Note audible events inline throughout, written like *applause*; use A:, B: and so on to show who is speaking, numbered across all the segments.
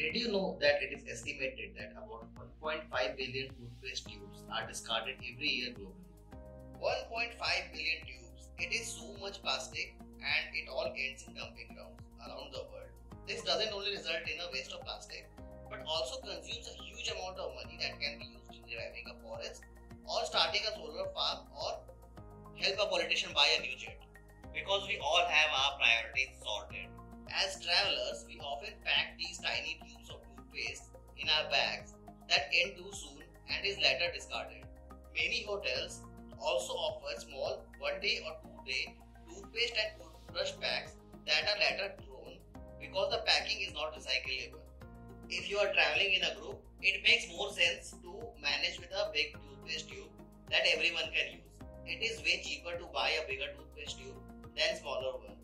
A: Did you know that it is estimated that about 1.5 billion toothpaste tubes are discarded every year globally? 1.5 billion tubes. It is so much plastic and it all ends in dumping grounds around the world. This doesn't only result in a waste of plastic but also consumes a huge amount of money that can be used in reviving a forest or starting a solar farm or help a politician buy a new jet. Because we all have our priorities sorted. As travelers, we often pack these tiny tubes of toothpaste in our bags that end too soon and is later discarded. Many hotels also offer small one day or two day toothpaste and toothbrush packs that are later thrown because the packing is not recyclable. If you are traveling in a group, it makes more sense to manage with a big toothpaste tube that everyone can use. It is way cheaper to buy a bigger toothpaste tube than smaller one.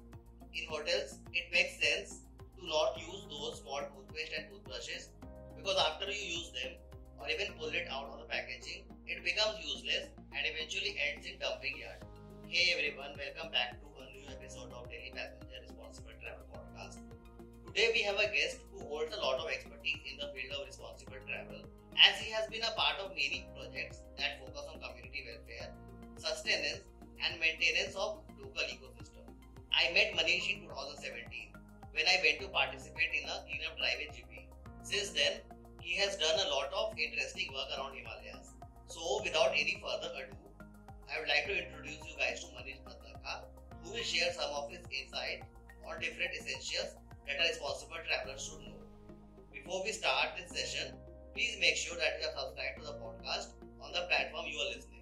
A: In hotels, it makes sense to not use those small toothpaste and toothbrushes because after you use them or even pull it out of the packaging, it becomes useless and eventually ends in dumping yard. Hey everyone, welcome back to a new episode of Daily Passenger Responsible Travel Podcast. Today we have a guest who holds a lot of expertise in the field of responsible travel as he has been a part of many projects that focus on community welfare, sustenance and maintenance of local ecosystem. I met Manish in 2017 when I went to participate in a cleanup drive in GP. Since then, he has done a lot of interesting work around Himalayas. So, without any further ado, I would like to introduce you guys to Manish Bhattaka, who will share some of his insight on different essentials that a responsible traveler should know. Before we start this session, please make sure that you are subscribed to the podcast on the platform you are listening.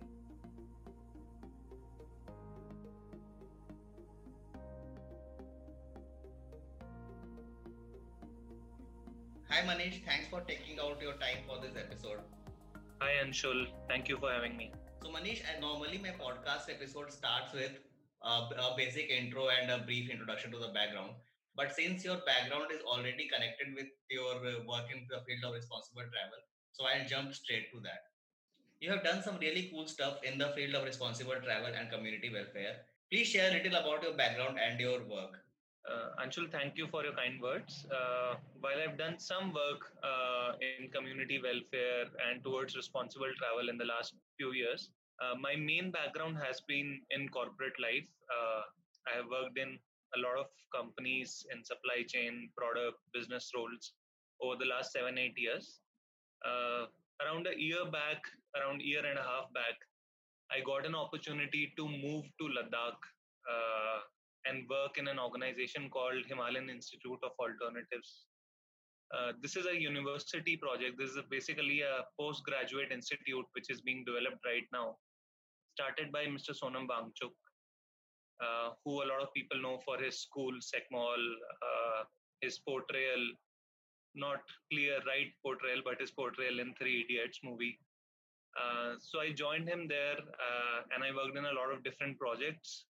A: Hi Manish, thanks for taking out your time for this episode.
B: Hi Anshul, thank you for having me.
A: So Manish, I normally my podcast episode starts with a, a basic intro and a brief introduction to the background. But since your background is already connected with your uh, work in the field of responsible travel, so I'll jump straight to that. You have done some really cool stuff in the field of responsible travel and community welfare. Please share a little about your background and your work.
B: Uh, Anshul, thank you for your kind words. Uh, while I've done some work uh, in community welfare and towards responsible travel in the last few years, uh, my main background has been in corporate life. Uh, I have worked in a lot of companies in supply chain, product, business roles over the last seven, eight years. Uh, around a year back, around a year and a half back, I got an opportunity to move to Ladakh and work in an organization called Himalayan Institute of Alternatives. Uh, this is a university project. This is basically a postgraduate institute which is being developed right now, started by Mr. Sonam Wangchuk, uh, who a lot of people know for his school, SECMOL, uh, his portrayal, not clear right portrayal, but his portrayal in Three Idiots movie. Uh, so I joined him there uh, and I worked in a lot of different projects.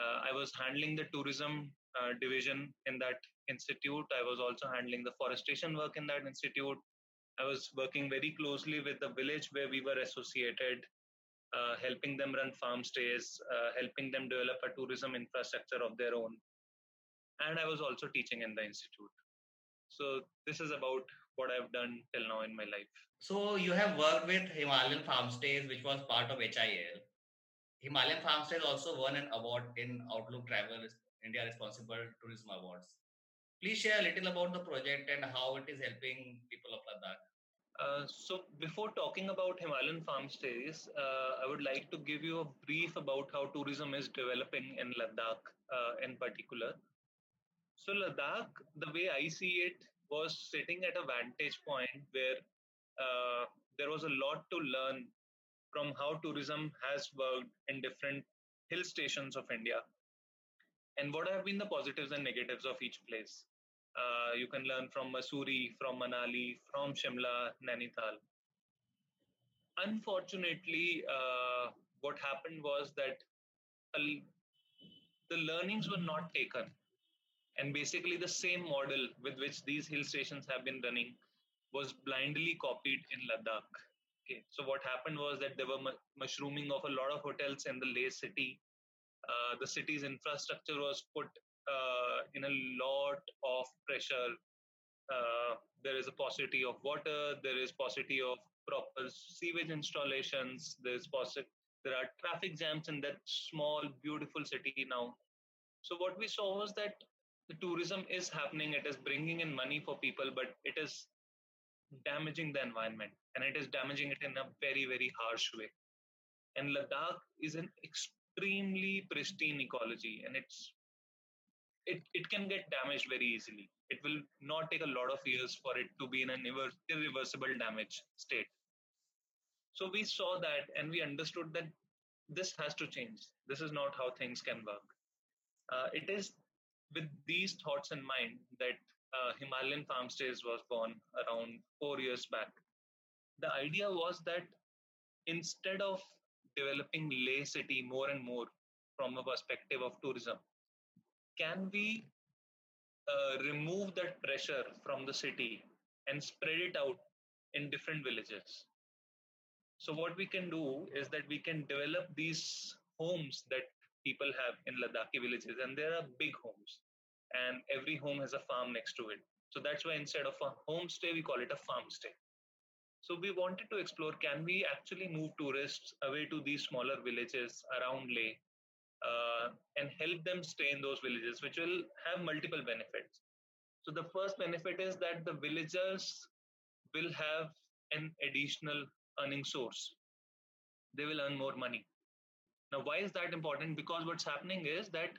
B: Uh, I was handling the tourism uh, division in that institute. I was also handling the forestation work in that institute. I was working very closely with the village where we were associated uh, helping them run farm stays, uh, helping them develop a tourism infrastructure of their own. And I was also teaching in the institute. So this is about what I've done till now in my life.
A: So you have worked with Himalayan Farm Stays, which was part of HIAL. Himalayan Farm Stays also won an award in Outlook Travel India Responsible Tourism Awards. Please share a little about the project and how it is helping people of Ladakh.
B: Uh, so before talking about Himalayan farm stays, uh, I would like to give you a brief about how tourism is developing in Ladakh uh, in particular. So Ladakh, the way I see it, was sitting at a vantage point where uh, there was a lot to learn from how tourism has worked in different hill stations of India, and what have been the positives and negatives of each place. Uh, you can learn from Mussoorie, from Manali, from Shimla, Nainital. Unfortunately, uh, what happened was that the learnings were not taken. And basically, the same model with which these hill stations have been running was blindly copied in Ladakh. Okay, so what happened was that there were mushrooming of a lot of hotels in the Leh city. Uh, the city's infrastructure was put uh, in a lot of pressure uh, there is a paucity of water, there is paucity of proper sewage installations, there's possi- there are traffic jams in that small, beautiful city now. So what we saw was that the tourism is happening, it is bringing in money for people, but it is damaging the environment and it is damaging it in a very, very harsh way. And Ladakh is an extremely pristine ecology and it's it, it can get damaged very easily. It will not take a lot of years for it to be in an irreversible damage state. So we saw that and we understood that this has to change. This is not how things can work. Uh, it is with these thoughts in mind that uh, Himalayan Farm was born around four years back. The idea was that instead of developing Leh city more and more from a perspective of tourism, can we uh, remove that pressure from the city and spread it out in different villages? So what we can do is that we can develop these homes that people have in Ladakhi villages, and there are big homes, and every home has a farm next to it. So that's why instead of a homestay, we call it a farm stay. So we wanted to explore: can we actually move tourists away to these smaller villages around Leh uh, and help them stay in those villages, which will have multiple benefits. So the first benefit is that the villagers will have an additional earning source. They will earn more money. Now, why is that important? Because what's happening is that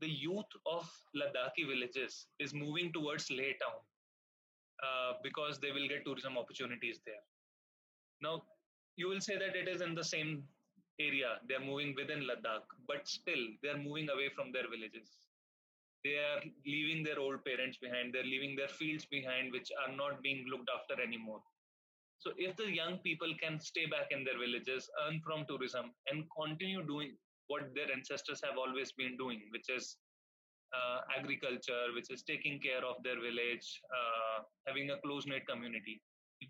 B: the youth of Ladakhi villages is moving towards Leh town uh, because they will get tourism opportunities there. Now, you will say that it is in the same area, they are moving within Ladakh, but still they are moving away from their villages. They are leaving their old parents behind, they're leaving their fields behind, which are not being looked after anymore. So, if the young people can stay back in their villages, earn from tourism, and continue doing what their ancestors have always been doing, which is uh, agriculture, which is taking care of their village, uh, having a close knit community,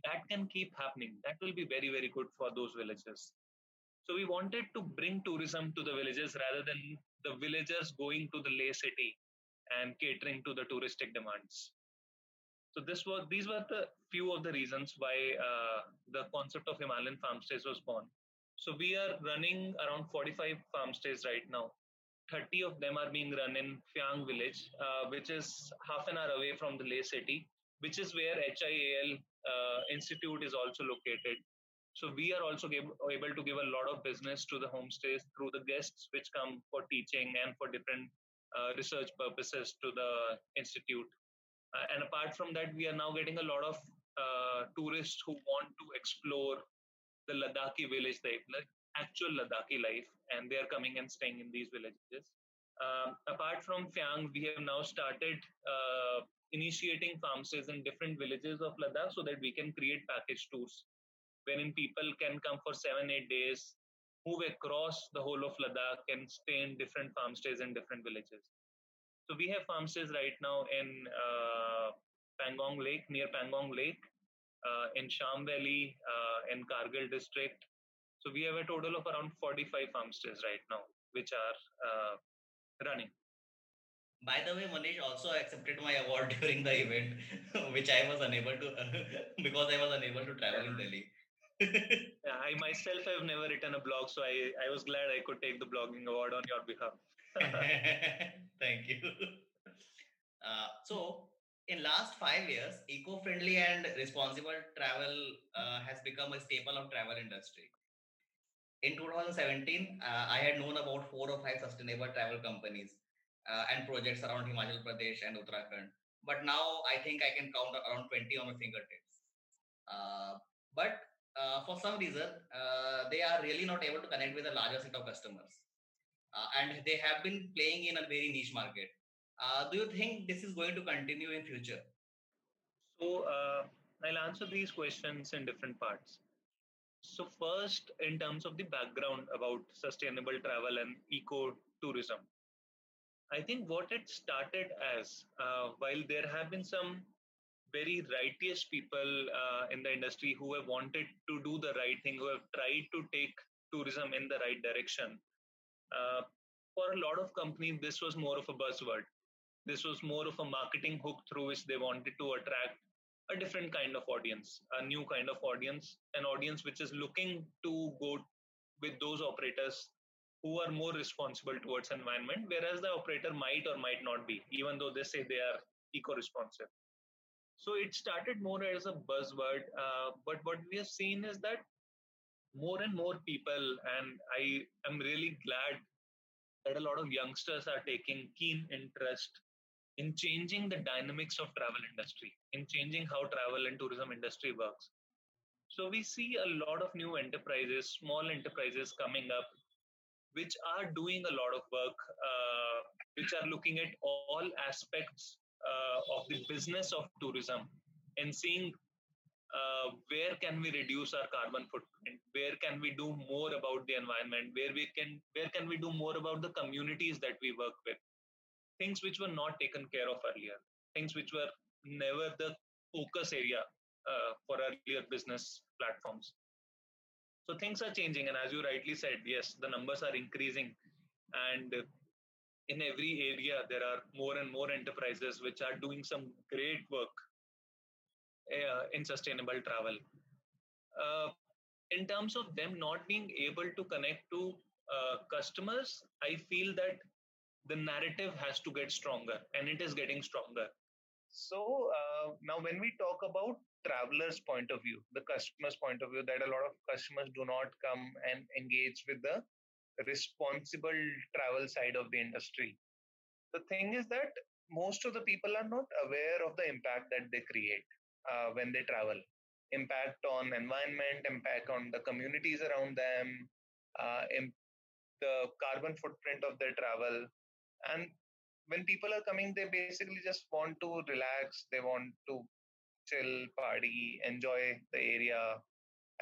B: that can keep happening. That will be very, very good for those villages. So we wanted to bring tourism to the villages rather than the villagers going to the Leh city and catering to the touristic demands. So this was these were the few of the reasons why uh, the concept of Himalayan farm stays was born. So we are running around 45 farm stays right now. 30 of them are being run in Phyang village, uh, which is half an hour away from the Leh city, which is where HIAL uh, Institute is also located. So we are also able to give a lot of business to the homestays through the guests which come for teaching and for different uh, research purposes to the institute. Uh, and apart from that, we are now getting a lot of uh, tourists who want to explore the Ladakhi village life, like actual Ladakhi life, and they are coming and staying in these villages. Um, apart from Phyang, we have now started uh, initiating farm stays in different villages of Ladakh so that we can create package tours wherein people can come for seven, eight days, move across the whole of Ladakh and stay in different farm stays in different villages. So we have farm stays right now in uh, Pangong Lake, near Pangong Lake, in Sham Valley, uh, in Kargil district. So we have a total of around 45 farm stays right now, which are uh, running.
A: By the way, Manish also accepted my award *laughs* during the event, which I was unable to *laughs* because I was unable to travel in Delhi *laughs*
B: yeah, I myself have never written a blog, so I, I was glad I could take the blogging award on your behalf.
A: Thank you. Uh, so, in last five years, eco-friendly and responsible travel uh, has become a staple of travel industry. In 2017, uh, I had known about four or five sustainable travel companies uh, and projects around Himachal Pradesh and Uttarakhand. But now I think I can count around 20 on my fingertips. Uh, but uh, for some reason, uh, they are really not able to connect with a larger set of customers. And they have been playing in a very niche market. Uh, do you think this is going to continue in future?
B: So uh, I'll answer these questions in different parts. So first, in terms of the background about sustainable travel and eco tourism, I think what it started as, uh, while there have been some very righteous people uh, in the industry who have wanted to do the right thing, who have tried to take tourism in the right direction. Uh, for a lot of companies, this was more of a buzzword. This was more of a marketing hook through which they wanted to attract a different kind of audience, a new kind of audience, an audience which is looking to go with those operators who are more responsible towards environment, whereas the operator might or might not be, even though they say they are eco-responsive. So it started more as a buzzword, uh, but what we have seen is that more and more people, and I am really glad that a lot of youngsters are taking keen interest in changing the dynamics of travel industry, in changing how travel and tourism industry works. So we see a lot of new enterprises, small enterprises coming up, which are doing a lot of work, uh, which are looking at all aspects uh, of the business of tourism and seeing uh, where can we reduce our carbon footprint where can we do more about the environment where we can where can we do more about the communities that we work with things which were not taken care of earlier things which were never the focus area uh, for earlier business platforms. So things are changing and as you rightly said yes the numbers are increasing and in every area there are more and more enterprises which are doing some great work uh, in sustainable travel. Uh, in terms of them not being able to connect to uh, customers i feel that the narrative has to get stronger and it is getting stronger so uh, now when we talk about travelers point of view the customers point of view that a lot of customers do not come and engage with the responsible travel side of the industry. The thing is that most of the people are not aware of the impact that they create uh, when they travel. Impact on environment, impact on the communities around them, uh, the carbon footprint of their travel. And when people are coming, they basically just want to relax. They want to chill, party, enjoy the area,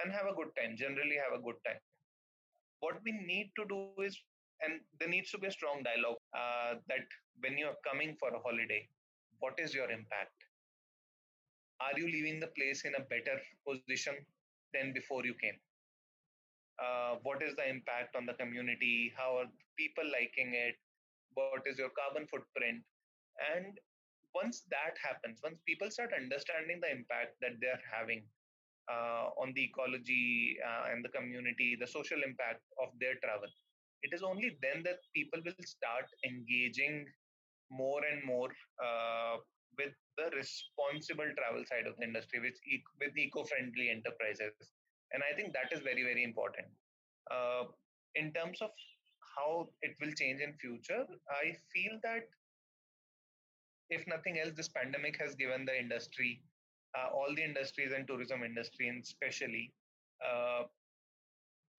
B: and have a good time. Generally, have a good time what we need to do is and there needs to be a strong dialogue uh, that when you're coming for a holiday what is your impact are you leaving the place in a better position than before you came uh, what is the impact on the community how are people liking it what is your carbon footprint and once that happens once people start understanding the impact that they're having uh, on the ecology uh, and the community, the social impact of their travel. It is only then that people will start engaging more and more uh, with the responsible travel side of the industry, with, eco-friendly enterprises. And I think that is very, very important. Uh, in terms of how it will change in future, I feel that if nothing else, this pandemic has given the industry uh, all the industries and tourism industry and especially uh,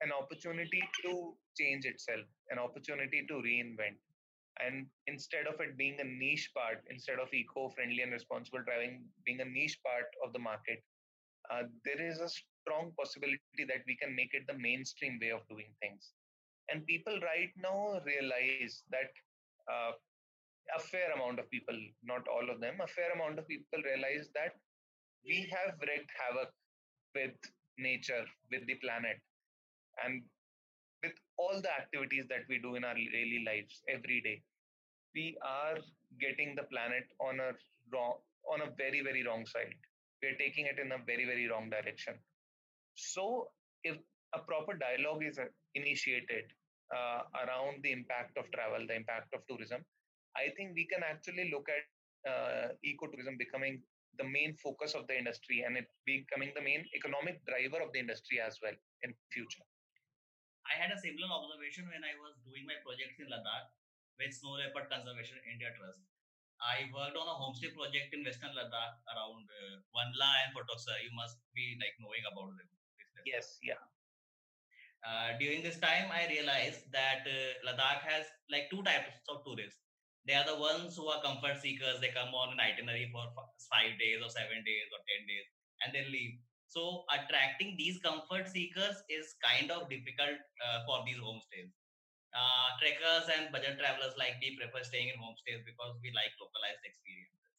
B: an opportunity to change itself an opportunity to reinvent. And instead of it being a niche part instead of eco-friendly and responsible driving being a niche part of the market uh, there is a strong possibility that we can make it the mainstream way of doing things and people right now realize that uh, a fair amount of people not all of them a fair amount of people realize that we have wreaked havoc with nature, with the planet, and with all the activities that we do in our daily lives every day. We are getting the planet on a wrong, on a very very wrong side. We are taking it in a very very wrong direction. So, if a proper dialogue is initiated uh, around the impact of travel, the impact of tourism, I think we can actually look at uh, ecotourism becoming the main focus of the industry and it becoming the main economic driver of the industry as well in future.
C: I had a similar observation when I was doing my projects in Ladakh with Snow Leopard Conservation India Trust. I worked on a homestay project in Western Ladakh around uh, Wanla and Photoksar. You must be like knowing about them.
B: Yes, yeah.
C: Uh, during this time, I realized that uh, Ladakh has like two types of tourists they are the ones who are comfort seekers. They come on an itinerary for five days or seven days or 10 days and then leave. So attracting these comfort seekers is kind of difficult uh, for these homestays. Uh, trekkers and budget travelers like me prefer staying in homestays because we like localized experiences.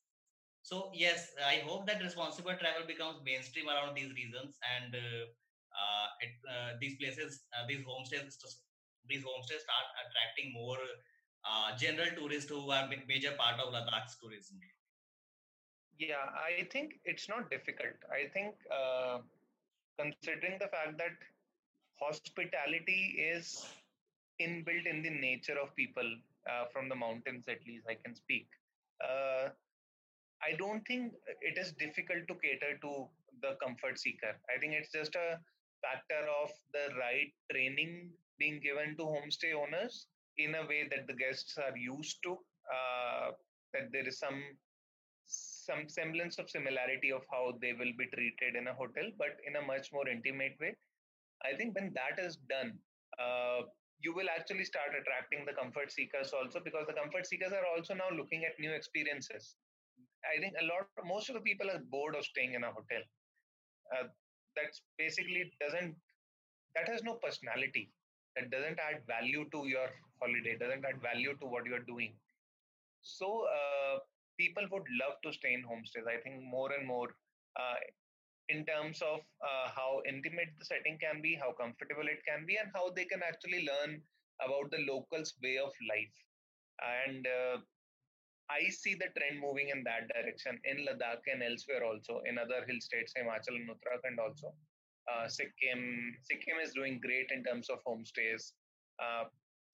C: So yes, I hope that responsible travel becomes mainstream around these reasons and uh it, uh, these places, uh, these homestays, these homestays start attracting more uh, general tourists who are a major part of Ladakh's tourism.
B: Yeah, I think it's not difficult. I think uh, considering the fact that hospitality is inbuilt in the nature of people uh, from the mountains, at least I can speak. Uh, I don't think it is difficult to cater to the comfort seeker. I think it's just a factor of the right training being given to homestay owners in a way that the guests are used to. Uh, that there is some some semblance of similarity of how they will be treated in a hotel, but in a much more intimate way. I think when that is done, uh, you will actually start attracting the comfort seekers also because the comfort seekers are also now looking at new experiences. I think a lot, most of the people are bored of staying in a hotel. Uh, that's basically doesn't that has no personality. That doesn't add value to your holiday. Doesn't add value to what you are doing. So uh, people would love to stay in homestays. I think more and more uh, in terms of uh, how intimate the setting can be, how comfortable it can be, and how they can actually learn about the locals' way of life. And uh, I see the trend moving in that direction in Ladakh and elsewhere also, in other hill states, Himachal and Uttarakhand also. Uh, Sikkim, Sikkim is doing great in terms of homestays. Uh,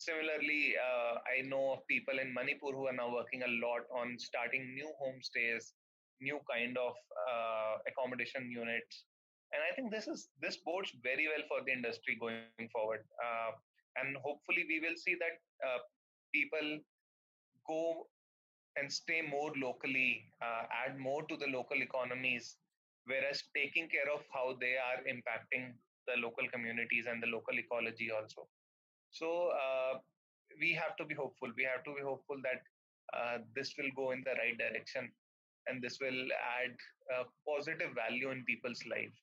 B: Similarly, uh, I know of people in Manipur who are now working a lot on starting new homestays, new kind of uh, accommodation units, and I think this is this bodes very well for the industry going forward. Uh, and hopefully, we will see that uh, people go and stay more locally, uh, add more to the local economies, whereas taking care of how they are impacting the local communities and the local ecology also. So uh, we have to be hopeful. We have to be hopeful that uh, this will go in the right direction and this will add uh, positive value in people's lives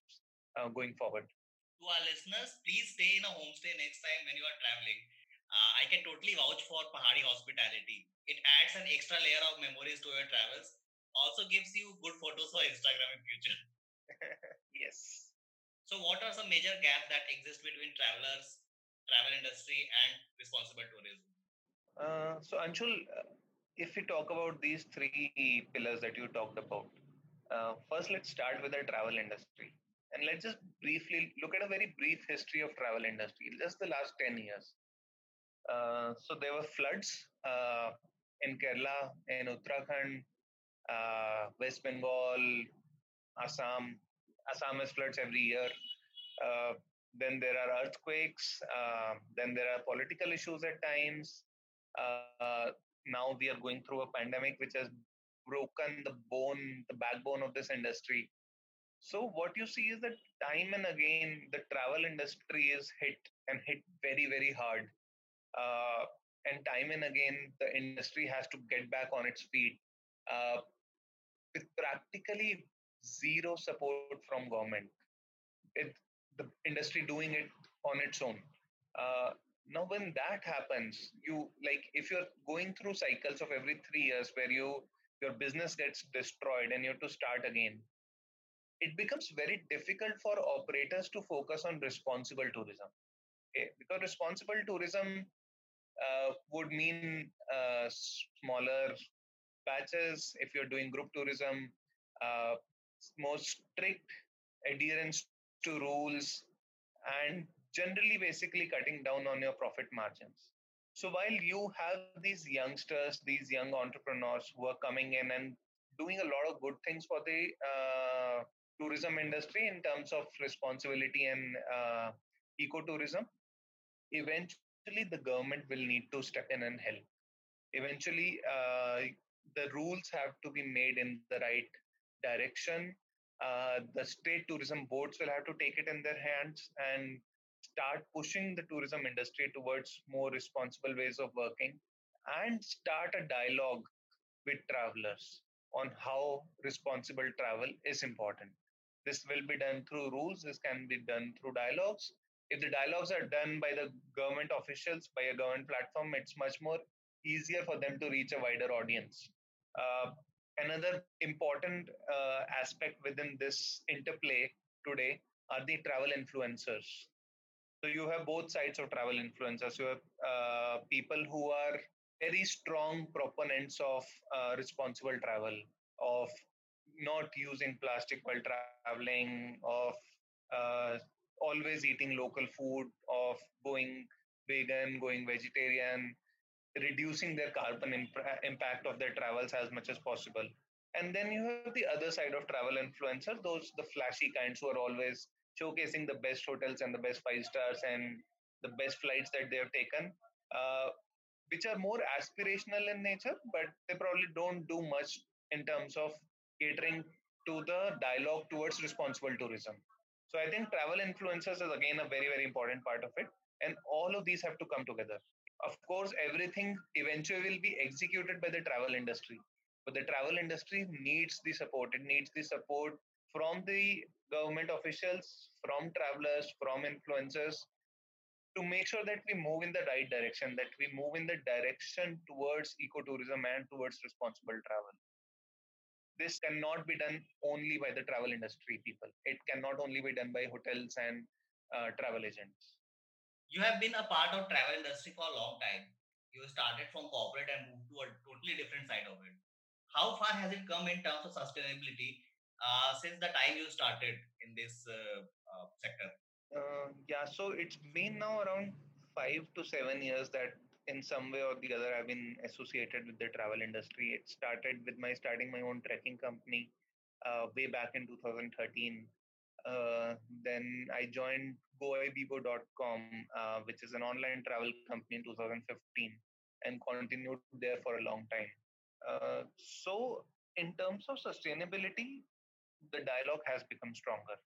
B: uh, going forward.
C: To our listeners, please stay in a homestay next time when you are traveling. Uh, I can totally vouch for Pahari hospitality. It adds an extra layer of memories to your travels. Also gives you good photos for Instagram in future. *laughs*
B: yes.
C: So, what are some major gaps that exist between travelers travel industry and responsible tourism?
B: Uh, so, Anshul, uh, if we talk about these three pillars that you talked about, uh, first let's start with the travel industry, and let's just briefly look at a very brief history of travel industry, just the last ten years. Uh, so there were floods uh, in Kerala, in Uttarakhand, uh, West Bengal, Assam. Assam has floods every year. Then there are earthquakes, then there are political issues at times. Now we are going through a pandemic which has broken the bone, the backbone of this industry. So what you see is that time and again the travel industry is hit and hit very very hard. Uh, and time and again the industry has to get back on its feet uh, with practically zero support from government. It, the industry doing it on its own. Uh, now, when that happens, you like if you're going through cycles of every three years where you your business gets destroyed and you have to start again, it becomes very difficult for operators to focus on responsible tourism. Okay? Because responsible tourism uh, would mean uh, smaller batches if you're doing group tourism, uh, more strict adherence to rules and generally basically cutting down on your profit margins. So while you have these youngsters, these young entrepreneurs who are coming in and doing a lot of good things for the uh, tourism industry in terms of responsibility and uh, ecotourism, eventually the government will need to step in and help. Eventually, uh, the rules have to be made in the right direction uh, the state tourism boards will have to take it in their hands and start pushing the tourism industry towards more responsible ways of working and start a dialogue with travelers on how responsible travel is important. This will be done through rules, this can be done through dialogues. If the dialogues are done by the government officials, by a government platform, it's much more easier for them to reach a wider audience. Uh, another important uh, aspect within this interplay today are the travel influencers. So you have both sides of travel influencers. You have uh, people who are very strong proponents of uh, responsible travel, of not using plastic while traveling, of uh, always eating local food, of going vegan, going vegetarian, reducing their carbon imp- impact of their travels as much as possible. And then you have the other side of travel influencers, those the flashy kinds who are always showcasing the best hotels and the best five stars and the best flights that they have taken, uh, which are more aspirational in nature, but they probably don't do much in terms of catering to the dialogue towards responsible tourism. So I think travel influencers is again a very, very important part of it. And all of these have to come together. Of course, everything eventually will be executed by the travel industry. But the travel industry needs the support. It needs the support from the government officials, from travelers, from influencers to make sure that we move in the right direction, that we move in the direction towards ecotourism and towards responsible travel this cannot be done only by the travel industry people. It cannot only be done by hotels and uh, travel agents.
C: You have been a part of travel industry for a long time. You started from corporate and moved to a totally different side of it. How far has it come in terms of sustainability uh, since the time you started in this uh, uh sector?
B: Uh, yeah, so it's been now around five to seven years that in some way or the other I've been associated with the travel industry. It started with my starting my own trekking company uh, way back in 2013. Uh, then I joined goibibo.com, uh, which is an online travel company in 2015, and continued there for a long time. Uh, so, in terms of sustainability, the dialogue has become stronger.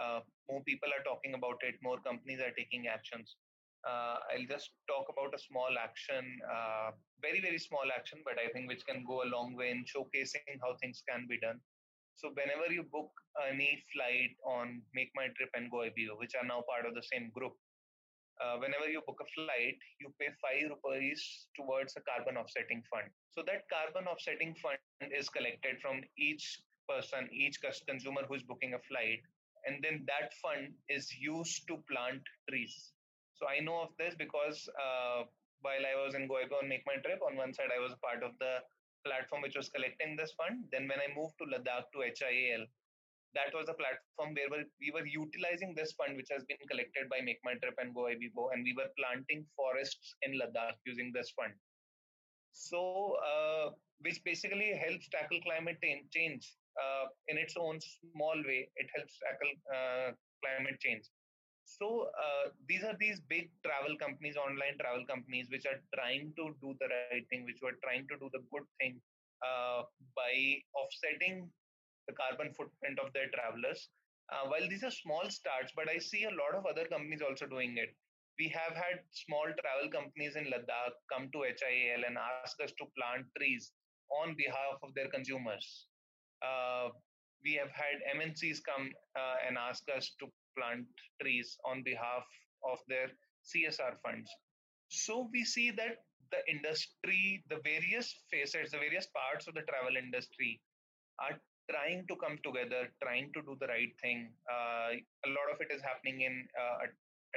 B: Uh, more people are talking about it, more companies are taking actions uh, I'll just talk about a small action, uh, very, very small action, but I think which can go a long way in showcasing how things can be done. So, whenever you book any flight on Make My Trip and Goibibo, which are now part of the same group, uh, whenever you book a flight, you pay 5 rupees towards a carbon offsetting fund. So, that carbon offsetting fund is collected from each person, each consumer who is booking a flight, and then that fund is used to plant trees so I know of this because uh, while I was in Goibibo on Make My Trip, on one side I was part of the platform which was collecting this fund. Then when I moved to Ladakh to HIAL, that was a platform where we were utilizing this fund which has been collected by Make My Trip and Goibibo, and we were planting forests in Ladakh using this fund. So, uh, which basically helps tackle climate change uh, in its own small way. It helps tackle uh, climate change. So uh, these are these big travel companies, online travel companies, which are trying to do the right thing, which were trying to do the good thing uh, by offsetting the carbon footprint of their travelers. Uh, while these are small starts, but I see a lot of other companies also doing it. We have had small travel companies in Ladakh come to HIAL and ask us to plant trees on behalf of their consumers. Uh, we have had MNCs come uh, and ask us to plant trees on behalf of their CSR funds. So we see that the industry, the various facets, the various parts of the travel industry are trying to come together, trying to do the right thing. Uh, a lot of it is happening in uh,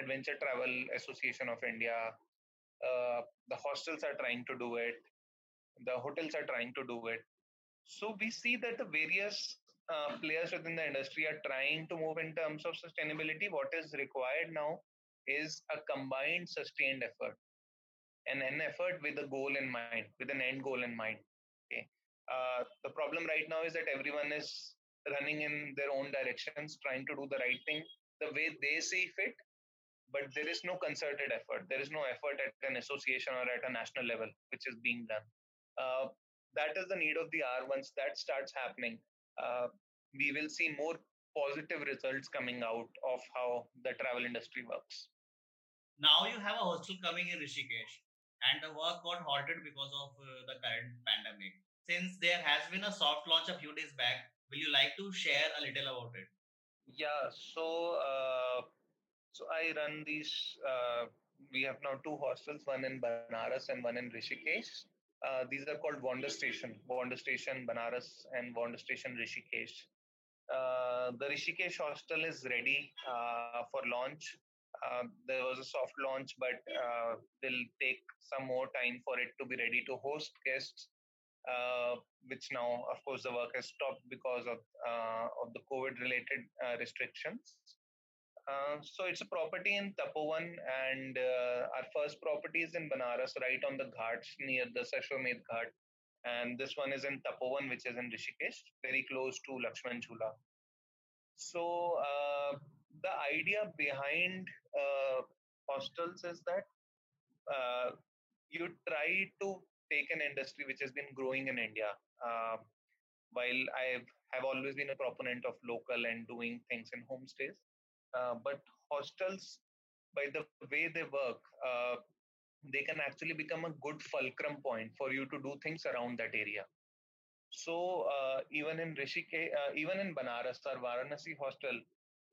B: Adventure Travel Association of India. Uh, the hostels are trying to do it. The hotels are trying to do it. So we see that the various uh, players within the industry are trying to move in terms of sustainability, what is required now is a combined, sustained effort, and an effort with a goal in mind, with an end goal in mind. Okay. Uh, the problem right now is that everyone is running in their own directions, trying to do the right thing the way they see fit, but there is no concerted effort. There is no effort at an association or at a national level which is being done. Uh, that is the need of the hour. Once that starts happening, uh, we will see more positive results coming out of how the travel industry works.
C: Now you have a hostel coming in Rishikesh, and the work got halted because of uh, the current pandemic. Since there has been a soft launch a few days back, will you like to share a little about it?
B: Yeah, so uh, so I run these. Uh, we have now two hostels, one in Banaras and one in Rishikesh. Uh, these are called Wander Station, Wander Station Banaras and Wander Station Rishikesh. Uh, the Rishikesh hostel is ready uh, for launch. Uh, there was a soft launch, but uh, will take some more time for it to be ready to host guests. uh, which now, of course, the work has stopped because of of the COVID-related restrictions. Uh, so it's a property in Tapovan, and uh, our first property is in Banaras, right on the ghats near the Dashashwamedh Ghat. And this one is in Tapovan, which is in Rishikesh, very close to Lakshman Jhula. So uh, the idea behind uh, hostels is that uh, you try to take an industry which has been growing in India. Uh, while I have always been a proponent of local and doing things in homestays, but hostels, by the way they work, uh, they can actually become a good fulcrum point for you to do things around that area. So uh, even in Rishikesh, uh, even in Banaras, our Varanasi hostel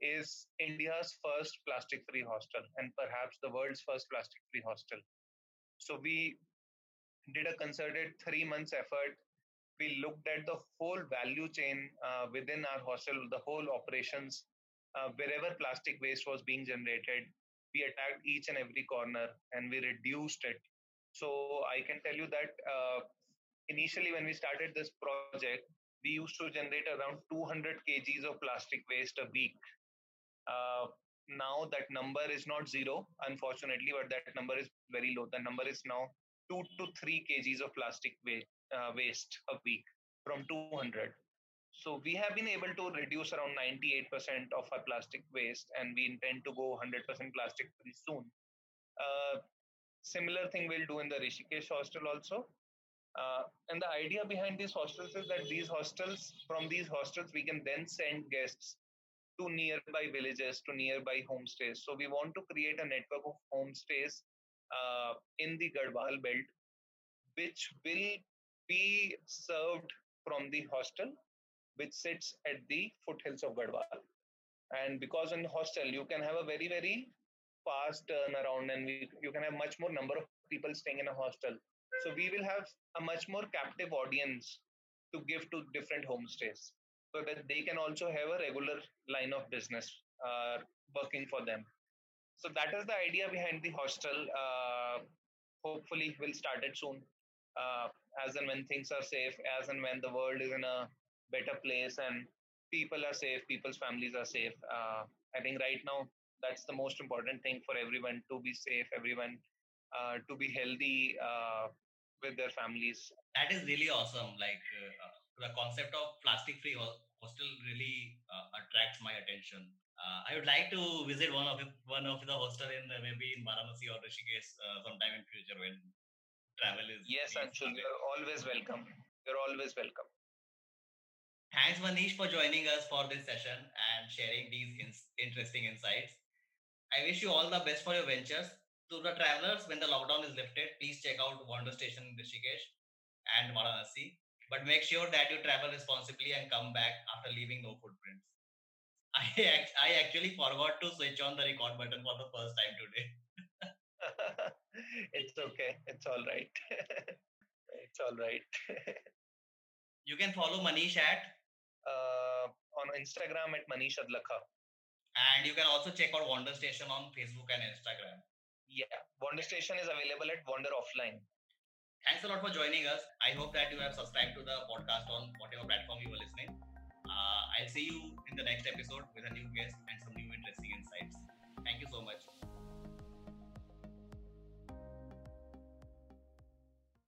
B: is India's first plastic-free hostel and perhaps the world's first plastic-free hostel. So we did a concerted three months effort. We looked at the whole value chain uh, within our hostel, the whole operations, uh, wherever plastic waste was being generated. We attacked each and every corner and we reduced it. So I can tell you that uh, initially, when we started this project, we used to generate around 200 kgs of plastic waste a week. Uh, now that number is not zero, unfortunately, but that number is very low. The number is now two to three kgs of plastic waste, uh, waste a week from 200. So we have been able to reduce around 98% of our plastic waste, and we intend to go 100% plastic free soon. Uh, similar thing we'll do in the Rishikesh hostel also. Uh, and the idea behind these hostels is that these hostels, from these hostels, we can then send guests to nearby villages, to nearby homestays. So we want to create a network of homestays uh, in the Garhwal belt, which will be served from the hostel, which sits at the foothills of Garhwal. And because in hostel, you can have a very, very fast turnaround and we, you can have much more number of people staying in a hostel. So we will have a much more captive audience to give to different homestays so that they can also have a regular line of business uh, working for them. So that is the idea behind the hostel. Uh, hopefully, we'll start it soon. Uh, as and when things are safe, as and when the world is in a better place and people are safe, people's families are safe. Uh, I think right now that's the most important thing for everyone to be safe, everyone uh, to be healthy uh, with their families.
C: That is really awesome. Like the concept of plastic free hostel really attracts my attention uh, I would like to visit one of the, one of the hostel in uh, maybe in Varanasi or Rishikesh uh, sometime in future when travel is.
B: Yes, Anshul, you're always welcome. You're always welcome.
C: Thanks, Manish, for joining us for this session and sharing these in- interesting insights. I wish you all the best for your ventures. To the travelers, when the lockdown is lifted, please check out Wander Station in Rishikesh and Varanasi. But make sure that you travel responsibly and come back after leaving no footprints. *laughs* I I actually forgot to switch on the record button for the first time today. *laughs*
B: it's okay. It's all right. *laughs* it's all right.
C: you can follow Manish at
B: uh, on Instagram at Manish Adlakha.
C: And you can also check out Wander Station on Facebook and Instagram.
B: Yeah, Wander Station is available at Wander Offline.
C: Thanks a lot for joining us. I hope that you have subscribed to the podcast on whatever platform you were listening. Uh, I'll see you in the next episode with a new guest and some new interesting insights. Thank you so much.